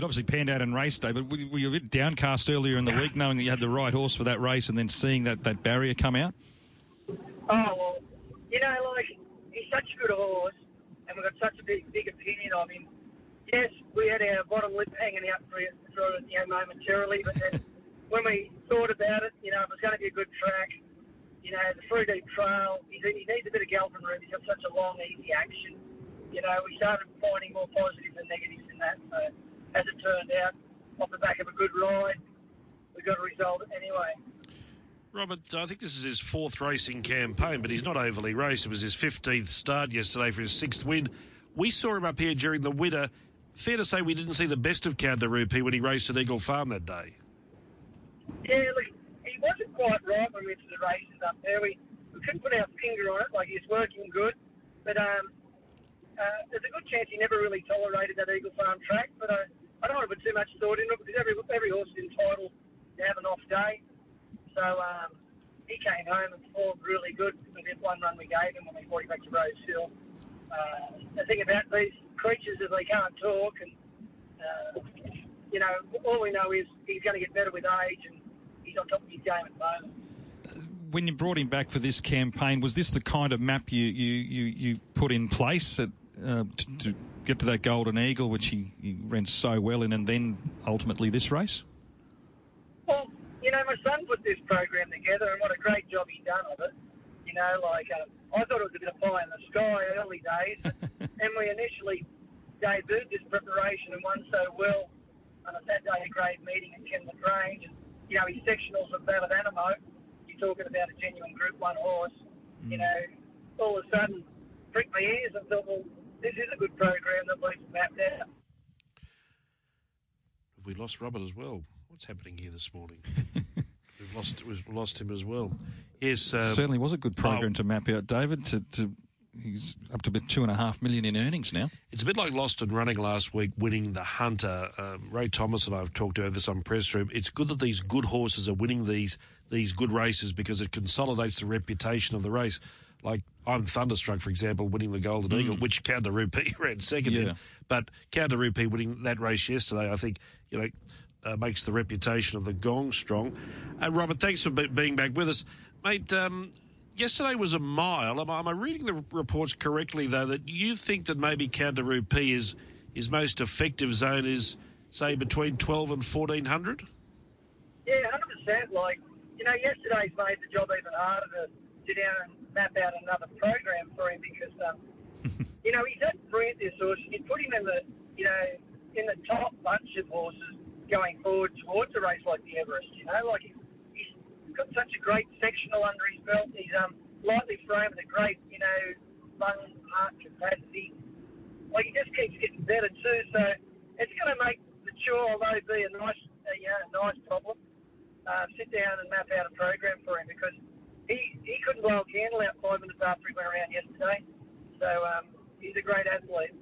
It obviously panned out in race day, but were were you a bit downcast earlier in the week, knowing that you had the right horse for that race, and then seeing that, that barrier come out? Oh well, you know, like he's such a good horse, and we've got such a big, big opinion of him. Yes, we had our bottom lip hanging out for, for you know momentarily, but then when we thought about it, you know, it was going to be a good track. You know, the three deep trail, he, he needs a bit of galloping room. He's got such a long, easy action. You know, we started finding more positives than negatives in that. So, as it turned out, off the back of a good ride, we got a result anyway. Robert, I think this is his fourth racing campaign, but he's not overly raced. It was his 15th start yesterday for his sixth win. We saw him up here during the winter. Fair to say we didn't see the best of Count de Rupee when he raced at Eagle Farm that day. Yeah, look, he wasn't quite right when we went to the races up there. We, we couldn't put our finger on it. Like, he's working good. But um, uh, there's a good chance he never really tolerated that Eagle Farm track. But uh, I don't want to put too much thought into it because every, every horse is entitled to have an off day. So um, he came home and performed really good with that one run we gave him when we brought him back to Rose Hill. Uh, the thing about these creatures is they can't talk, and uh, you know, all we know is he's going to get better with age, and he's on top of his game at the moment. When you brought him back for this campaign, was this the kind of map you you, you, you put in place at, uh, to, to get to that Golden Eagle, which he, he ran so well in, and then ultimately this race? Well, you know, my son put this program together, and what a great job he done of it. You know, like um, I thought it was a bit of pie in the sky early days, and we initially debuted this preparation and won so well on a Saturday grade meeting at Kembla Grange. You know, his sectionals of Ballad Animo, you're talking about a genuine Group 1 horse. You know, all of a sudden, pricked my ears and thought, well, this is a good program that we've mapped out. Have we lost Robert as well? What's happening here this morning? we've lost we've lost him as well. Yes, um, Certainly was a good program oh. to map out, David. To, to he's up to about two and a half million in earnings now. It's a bit like Lost and Running last week, winning the Hunter. Um, Ray Thomas and I have talked over this on press room. It's good that these good horses are winning these these good races because it consolidates the reputation of the race. Like I'm thunderstruck, for example, winning the Golden Eagle, which Count de Rupee ran second in. But Count de Rupee winning that race yesterday, I think, you know, uh, makes the reputation of the Gong strong. And Robert, thanks for be- being back with us, mate. Um, yesterday was a mile. Am I, am I reading the reports correctly though that you think that maybe de Rupee is his most effective zone is say between twelve and fourteen hundred? Yeah, hundred percent. Like you know, yesterday's made the job even harder to sit down and map out another program for him because um, you know he's that brilliant this horse. You put him in the you know in the top bunch of horses going forward towards a race like the Everest. You know, like he's, he's got such a great sectional under his belt. He's um lightly framed with a great you know lung heart capacity. Like he just keeps getting better too. So it's going to make the chore, although be a nice uh, you know nice problem uh, sit down and map out a program for him because he, he couldn't blow a candle out five minutes after he went around yesterday. So um, he's a great athlete.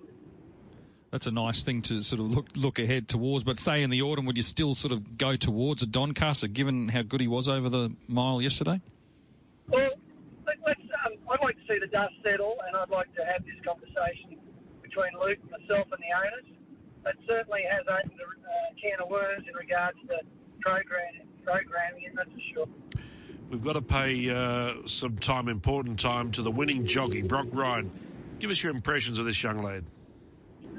That's a nice thing to sort of look look ahead towards. But say in the autumn, would you still sort of go towards a Doncaster, given how good he was over the mile yesterday? Well, let, let's, um, I'd like to see the dust settle and I'd like to have this conversation between Luke, myself and the owners. It certainly has opened a uh, can of worms in regards to program, programming, and that's for sure. We've got to pay uh, some time, important time, to the winning jockey, Brock Ryan. Give us your impressions of this young lad.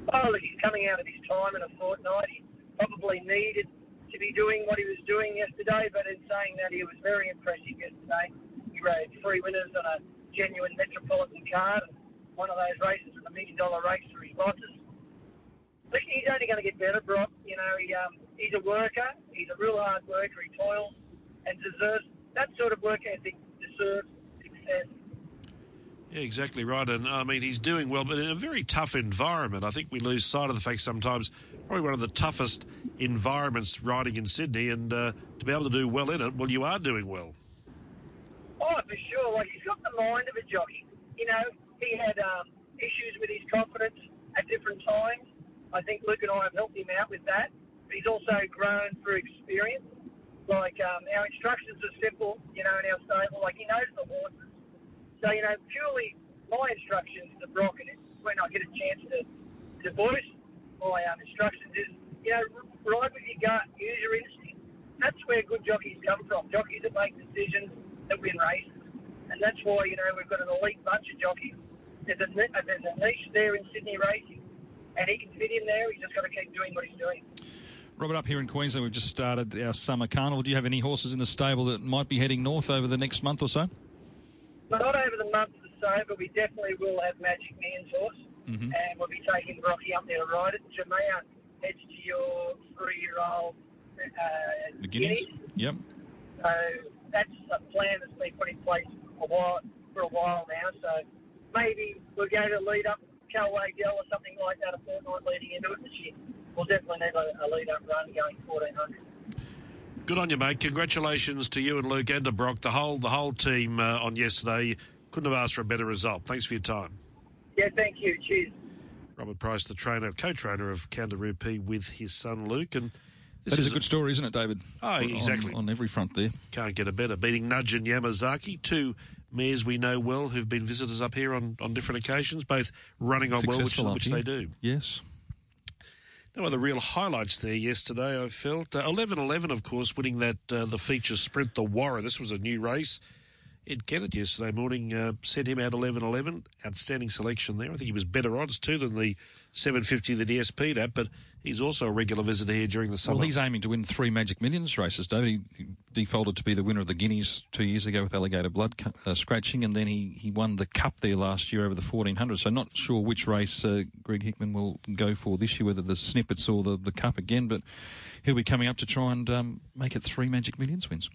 Oh, look, he's coming out of his time in a fortnight. He probably needed to be doing what he was doing yesterday, but in saying that, he was very impressive yesterday. He rode three winners on a genuine metropolitan card, and one of those races was a million dollar race for his bosses. Look, he's only going to get better, Brock. You know, he, um, he's a worker. He's a real hard worker. He toils and deserves that sort of work ethic. Deserves success. Yeah, exactly right. And I mean, he's doing well, but in a very tough environment. I think we lose sight of the fact sometimes, probably one of the toughest environments riding in Sydney, and uh, to be able to do well in it, well, you are doing well. Oh, for sure. Like he's got the mind of a jockey. You know, he had um, issues with his confidence at different times. I think Luke and I have helped him out with that. But he's also grown through experience. Like um, our instructions are simple, you know, in our stable. Like he knows the horses. So you know, purely my instructions to Brock, and when I get a chance to to voice my um, instructions is, you know, ride with your gut, use your instinct. That's where good jockeys come from. Jockeys that make decisions that win races, and that's why you know we've got an elite bunch of jockeys. There's a, there's a niche there in Sydney racing, and he can fit in there. He's just got to keep doing what he's doing. Robert, up here in Queensland, we've just started our summer carnival. Do you have any horses in the stable that might be heading north over the next month or so? Not over the month or so, but we definitely will have Magic Man's horse, Mhm. and we'll be taking Brocky up there to ride it. Jamea heads to your three-year-old uh, The Guineas? Yep. So that's a plan that's been put in place a while, for a while now. So maybe we'll go to lead up Calway Dell or something like that a fortnight leading into it this year. We'll definitely need a, a lead up run going 1400. Good on you, mate. Congratulations to you and Luke and to Brock, the whole the whole team uh, on yesterday. Couldn't have asked for a better result. Thanks for your time. Yeah, thank you. Cheers. Robert Price, the trainer, co-trainer of Count de Rupee with his son Luke, and this That is a good story, isn't it, David? Oh, On- exactly. On, every front there. Can't get a better. Beating Nudge and Yamazaki, two mares we know well who've been visitors up here on, on different occasions, both running on well, which, which they do. Yes. No other real highlights there yesterday, I felt. Uh, 11-11, of course, winning that uh, the feature sprint, the Warra. This was a new race. Ed Kennett yesterday morning uh, sent him out 11-11. Outstanding selection there. I think he was better odds, too, than the 750 that he SP'd at, but he's also a regular visitor here during the summer. Well, he's aiming to win three Magic Millions races, David. He defaulted to be the winner of the Guineas two years ago with alligator blood uh, scratching, and then he, he won the Cup there last year over the 1400. So, not sure which race uh, Greg Hickman will go for this year, whether the Snippets or the, the Cup again, but he'll be coming up to try and um, make it three Magic Millions wins.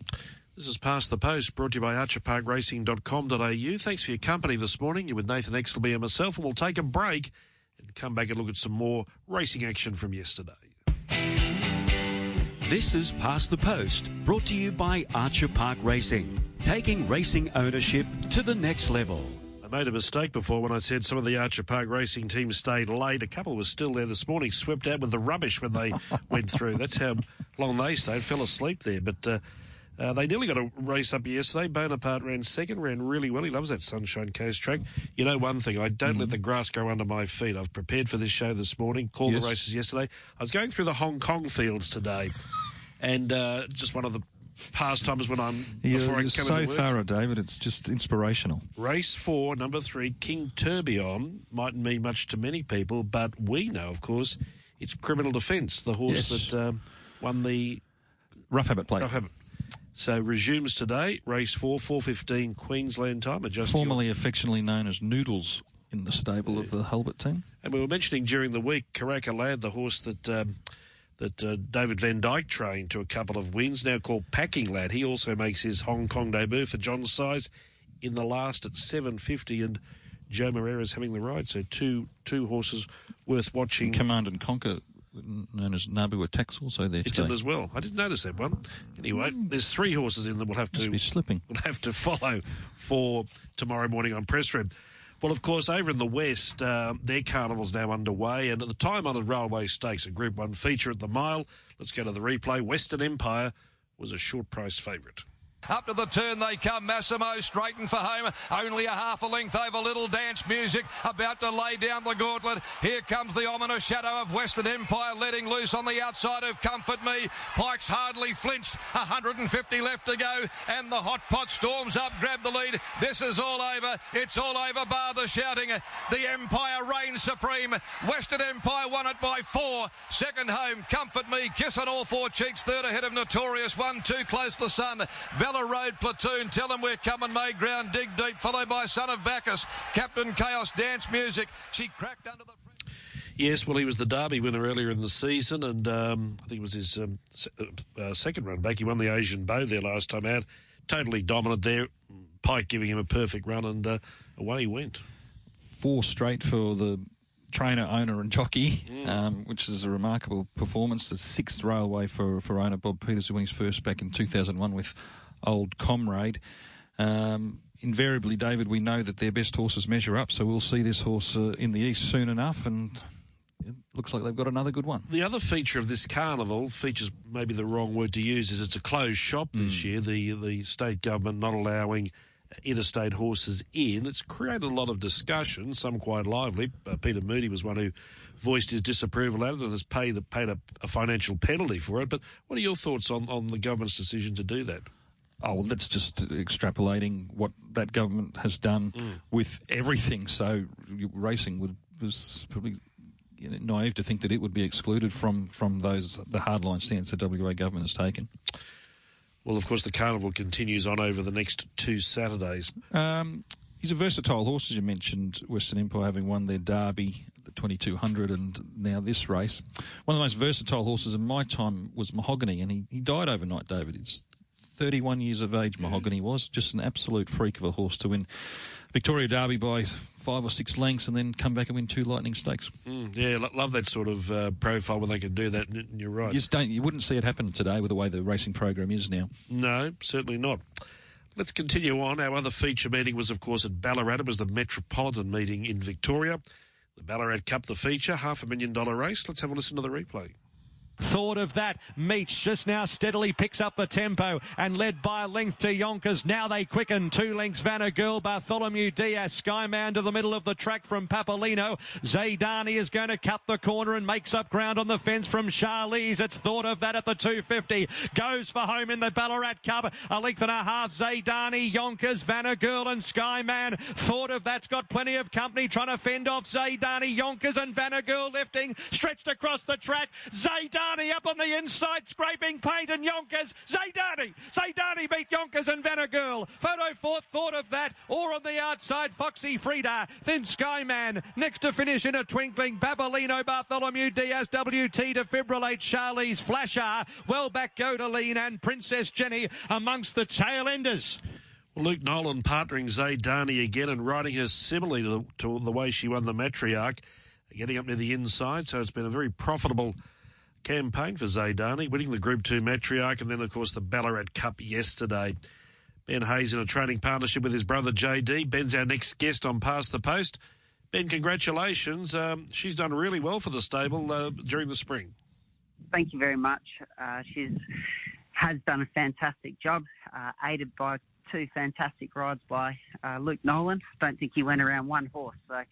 This is Past the Post, brought to you by archerparkracing.com.au. Thanks for your company this morning. You're with Nathan Exelby and myself, and we'll take a break come back and look at some more racing action from yesterday. This is Past the Post, brought to you by Archer Park Racing, taking racing ownership to the next level. I made a mistake before when I said some of the Archer Park racing teams stayed late. A couple was still there this morning, swept out with the rubbish when they went through. That's how long they stayed. Fell asleep there, but. Uh, uh, they nearly got a race up yesterday. Bonaparte ran second, ran really well. He loves that Sunshine Coast track. You know one thing, I don't mm. let the grass go under my feet. I've prepared for this show this morning, called yes. the races yesterday. I was going through the Hong Kong fields today, and uh, just one of the pastimes when I'm You're before I come so thorough, David. It's just inspirational. Race four, number three, King Tourbillon mightn't mean much to many people, but we know, of course, it's Criminal Defence, the horse yes. that um, won the Rough Habit Plate. Rough Habit. So resumes today, race four, 4.15 Queensland time. Adjust Formerly your... affectionately known as Noodles in the stable yeah. of the Hulbert team. And we were mentioning during the week, Karaka Lad, the horse that um, that uh, David Vandyke trained to a couple of wins, now called Packing Lad. He also makes his Hong Kong debut for John Size in the last at 7.50 and Joao Moreira's having the ride. So two two horses worth watching. Command and Conquer known as Nabu Attacks also there It's today. in as well. I didn't notice that one. Anyway, mm. there's three horses in that we'll have to be slipping. We'll have to follow for tomorrow morning on press room. Well, of course, over in the West, uh, their carnival's now underway, and at the time-honoured Railway Stakes, a Group One feature at the Mile. Let's go to the replay. Western Empire was a short price favourite. Up to the turn they come. Massimo straightened for home. Only a half a length over Little Dance Music. About to lay down the gauntlet. Here comes the ominous shadow of Western Empire letting loose on the outside of Comfort Me. Pikes hardly flinched. 150 left to go. And the hot pot storms up. Grab the lead. This is all over. It's all over. Bar the shouting. The Empire reigns supreme. Western Empire won it by four. Second home. Comfort Me. Kiss on all four cheeks. Third ahead of Notorious. One, two close the Sun. Bella Road platoon. Tell them we're coming, made ground, dig deep, followed by Son of Bacchus. Captain Chaos, dance music. She cracked under the. Yes, well, he was the Derby winner earlier in the season, and um, I think it was his um, uh, uh, second run back. He won the Asian Beau there last time out. Totally dominant there. Pike giving him a perfect run, and uh, away he went. Four straight for the trainer, owner, and jockey, mm. um, which is a remarkable performance. The sixth railway for, for owner Bob Peters, who won his first back in 2001 with old comrade. Um, invariably, David, we know that their best horses measure up, so we'll see this horse uh, in the east soon enough, and it looks like they've got another good one. The other feature of this carnival, features maybe the wrong word to use, is it's a closed shop this mm. year. The the state government not allowing interstate horses in. It's created a lot of discussion, some quite lively. Uh, Peter Moody was one who voiced his disapproval at it and has paid, paid a, a financial penalty for it. But what are your thoughts on, on the government's decision to do that? Oh, well, that's just extrapolating what that government has done mm. with everything. So racing would, was probably you know, naive to think that it would be excluded from, from those the hardline stance the WA government has taken. Well, of course, the carnival continues on over the next two Saturdays. Um, he's a versatile horse, as you mentioned. Western Empire having won their Derby, the 2200, and now this race. One of the most versatile horses in my time was Mahogany, and he, he died overnight, David. It's 31 years of age, Mahogany was. Just an absolute freak of a horse to win Victoria Derby by five or six lengths and then come back and win two Lightning Stakes. Mm, yeah, love that sort of uh, profile when they can do that. And you're right. You just don't. You wouldn't see it happen today with the way the racing program is now. No, certainly not. Let's continue on. Our other feature meeting was, of course, at Ballarat. It was the Metropolitan meeting in Victoria. The Ballarat Cup, the feature, half a million dollar race. Let's have a listen to the replay. Thought of that. Meach just now steadily picks up the tempo and led by a length to Yonkers. Now they quicken. Two lengths Vanna Girl, Bartholomew Diaz, Skyman to the middle of the track from Papalino. Zaydani is going to cut the corner and makes up ground on the fence from Charlize. It's thought of that at the 250. Goes for home in the Ballarat Cup. A length and a half. Zaydani, Yonkers, Vanna Girl and Skyman. Thought of that's got plenty of company trying to fend off Zaydani, Yonkers and Vanna Girl lifting. Stretched across the track. Zaydani Zaydani up on the inside, scraping paint and Yonkers. Zaydani. Zaydani beat Yonkers and Vanagirl. Photo fourth, thought of that. Or on the outside, Foxy Frida. Then Skyman. Next to finish in a twinkling, Babalino, Bartholomew, Diaz, WT Defibrillate, Charlie's Flasher. Well back, Godaline and Princess Jenny amongst the tail enders. Luke Nolan partnering Zaydani again and riding her similarly to, to the way she won the Matriarch, getting up near the inside. So it's been a very profitable campaign for Zaydani, winning the Group 2 Matriarch and then, of course, the Ballarat Cup yesterday. Ben Hayes in a training partnership with his brother JD. Ben's our next guest on Past the Post. Ben, congratulations. Um, she's done really well for the stable uh, during the spring. Thank you very much. Uh, she's has done a fantastic job, uh, aided by two fantastic rides by uh, Luke Nolan. Don't think he went around one horse, so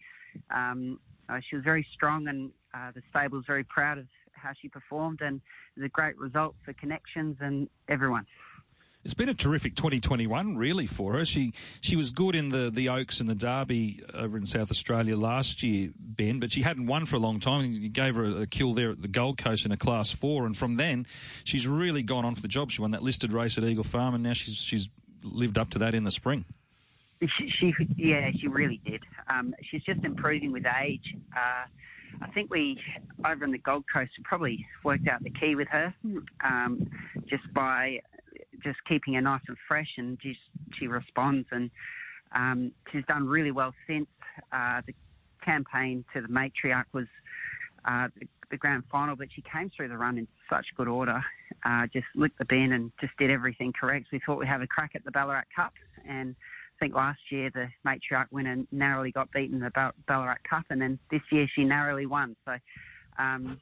um, uh, she was very strong, and uh, the stable's very proud of how she performed, and it was a great result for connections and everyone. It's been a terrific 2021, really, for her. She she was good in the, the Oaks and the Derby over in South Australia last year, Ben, but she hadn't won for a long time. You gave her a, a kill there at the Gold Coast in a Class Four, and from then she's really gone on for the job. She won that listed race at Eagle Farm, and now she's she's lived up to that in the spring. She, she yeah, she really did. Um, she's just improving with age. Uh, I think we over in the Gold Coast probably worked out the key with her, um, just by just keeping her nice and fresh, and just she responds, and um, she's done really well since uh, the campaign to the matriarch was uh, the, the, grand final, but she came through the run in such good order, uh, just licked the bin and just did everything correct. We thought we'd have a crack at the Ballarat Cup, and I think last year the matriarch winner narrowly got beaten the Ballarat Cup, and then this year she narrowly won. So, um,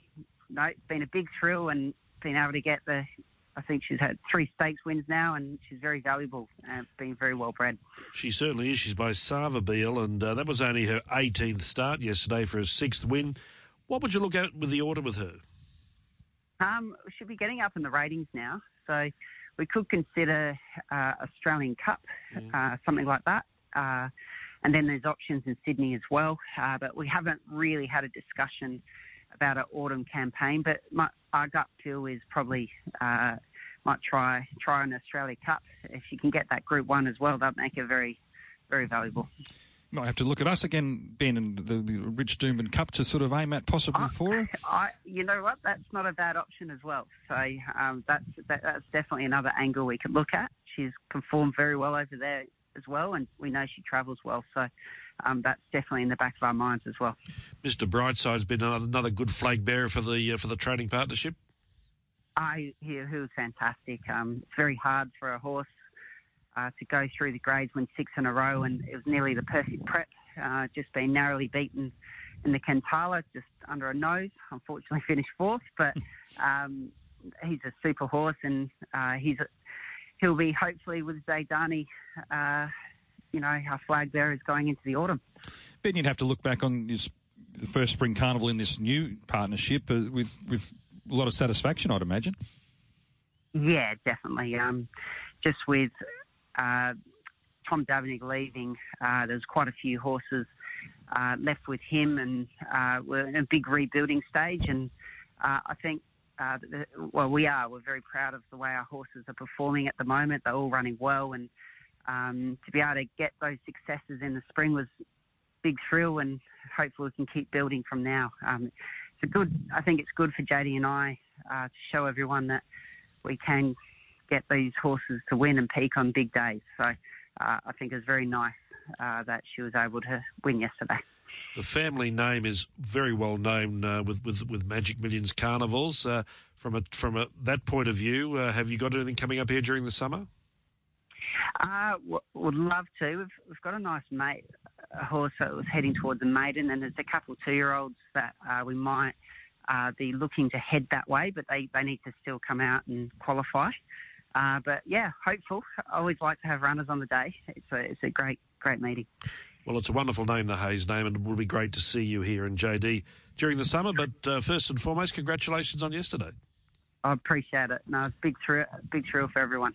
no, it's been a big thrill and being able to get the I think she's had three stakes wins now, and she's very valuable, uh, being very well bred. She certainly is. She's by Savabeel, and uh, that was only her 18th start yesterday for a sixth win. What would you look at with the order with her? Um, she'll be getting up in the ratings now, so we could consider uh, Australian Cup, uh, something like that. Uh, and then there's options in Sydney as well, uh, but we haven't really had a discussion about an autumn campaign, but my, our gut feel is probably uh, might try try an Australia Cup. If you can get that Group One as well, That'd make it very very valuable. Might have to look at us again, Ben, and the, the Rich Doomben Cup to sort of aim at possibly I, for her. I, you know what? That's not a bad option as well. So um, that's that, that's definitely another angle we could look at. She's performed very well over there as well, and we know she travels well. So um, that's definitely in the back of our minds as well. Mr. Brightside's been another, another good flag bearer for the uh, for the training partnership. I hear who was fantastic. Um, it's very hard for a horse uh, to go through the grades, win six in a row, and it was nearly the perfect prep. Uh, just been narrowly beaten in the Kantala, just under a nose. Unfortunately, finished fourth, but um, he's a super horse, and uh, he's a, he'll be hopefully with Zaydani uh, you know, our flag bearers going into the autumn. Ben, you'd have to look back on this, the first spring carnival in this new partnership uh, with with a lot of satisfaction, I'd imagine. Yeah, definitely. Um, just with uh, Tom Dabernig leaving, uh, there's quite a few horses uh, left with him, and uh, we're in a big rebuilding stage. And uh, I think, well, we are. We're very proud of the way our horses are performing at the moment. They're all running well, and um, to be able to get those successes in the spring was big thrill, and hopefully we can keep building from now. Um, it's a good. I think it's good for JD and I uh, to show everyone that we can get these horses to win and peak on big days. So uh, I think it's very nice uh, that she was able to win yesterday. The family name is very well known uh, with, with with Magic Millions carnivals. Uh, from a from a, that point of view, uh, have you got anything coming up here during the summer? Uh, w- would love to. We've, we've got a nice mate, a horse that was heading towards a maiden, and there's a couple of two-year-olds that uh, we might uh, be looking to head that way, but they, they need to still come out and qualify. Uh, but yeah, hopeful. I always like to have runners on the day. It's a, it's a great, great meeting. Well, it's a wonderful name, the Hayes name, and it will be great to see you here in JD during the summer. But uh, first and foremost, congratulations on yesterday. I appreciate it. No, it's big thrill, big thrill for everyone.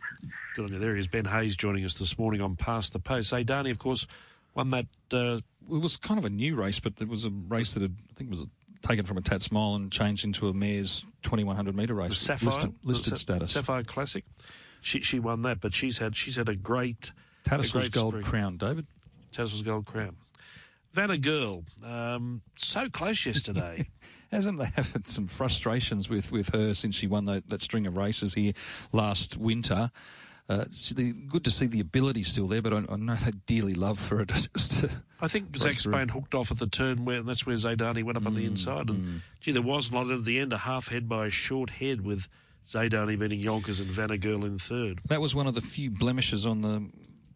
Good on you. There is Ben Hayes joining us this morning on Past the Post. Hey, Danny, of course, won that. Uh, it was kind of a new race, but it was a race that had, I think was taken from a Tat Smile and changed into a mare's 2100 metre race. The Sapphire listed, listed the status. Sapphire Classic. She she won that, but she's had she's had a great Tattersall's Gold spring. Crown, David. Tattersall's Gold Crown. Vanna Girl, um, so close yesterday. hasn't they had some frustrations with, with her since she won that, that string of races here last winter? Uh, good to see the ability still there, but I, I know they dearly love for it. I think Zac Spain hooked off at the turn where that's where Zaydani went up mm, on the mm, inside, and mm. gee, there was not at the end a half head by a short head with Zaydani beating Yonkers and Vanagirl in third. That was one of the few blemishes on the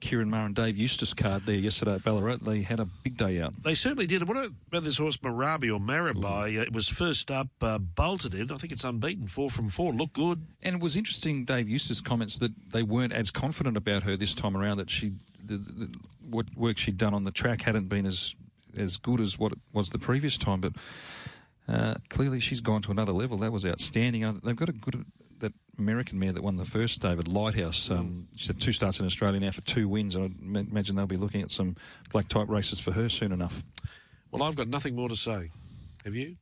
Ciaron Maher and Dave Eustace card there yesterday at Ballarat. They had a big day out. They certainly did. What about this horse Marabi or Marabai? Uh, it was first up, uh, bolted in. I think it's unbeaten, four from four. Looked good. And it was interesting, Dave Eustace comments that they weren't as confident about her this time around. That she, the, the, what work she'd done on the track hadn't been as as good as what it was the previous time, but. Uh, clearly, she's gone to another level. That was outstanding. They've got a good that American mare that won the first, David Lighthouse. Um, She's had two starts in Australia now for two wins, and I imagine they'll be looking at some black type races for her soon enough. Well, I've got nothing more to say. Have you?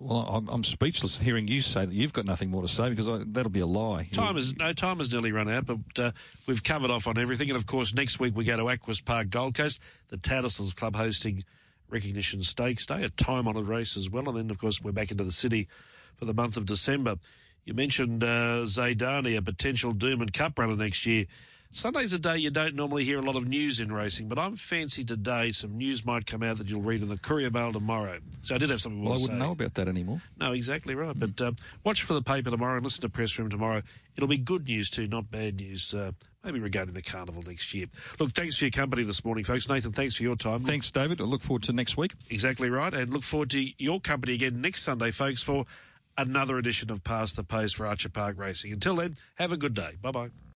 Well, I'm, I'm speechless hearing you say that you've got nothing more to say because I, that'll be a lie. Time is no time has nearly run out, but uh, we've covered off on everything. And of course, next week we go to Aquis Park, Gold Coast, the Tattersalls Club hosting Recognition Stakes Day, a time-honoured race as well. And then, of course, we're back into the city for the month of December. You mentioned uh, Zaydani, a potential Doomben Cup runner next year. Sunday's a day you don't normally hear a lot of news in racing, but I'm fancy today some news might come out that you'll read in the Courier Mail tomorrow. So I did have something well, I wouldn't say. know about that anymore. No, exactly right. But um, watch for the paper tomorrow and listen to Press Room tomorrow. It'll be good news too, not bad news. Uh, maybe regarding the carnival next year. Look, thanks for your company this morning, folks. Nathan, thanks for your time. Thanks, David. I look forward to next week. Exactly right. And look forward to your company again next Sunday, folks, for another edition of Past the Post for Archer Park Racing. Until then, have a good day. Bye bye.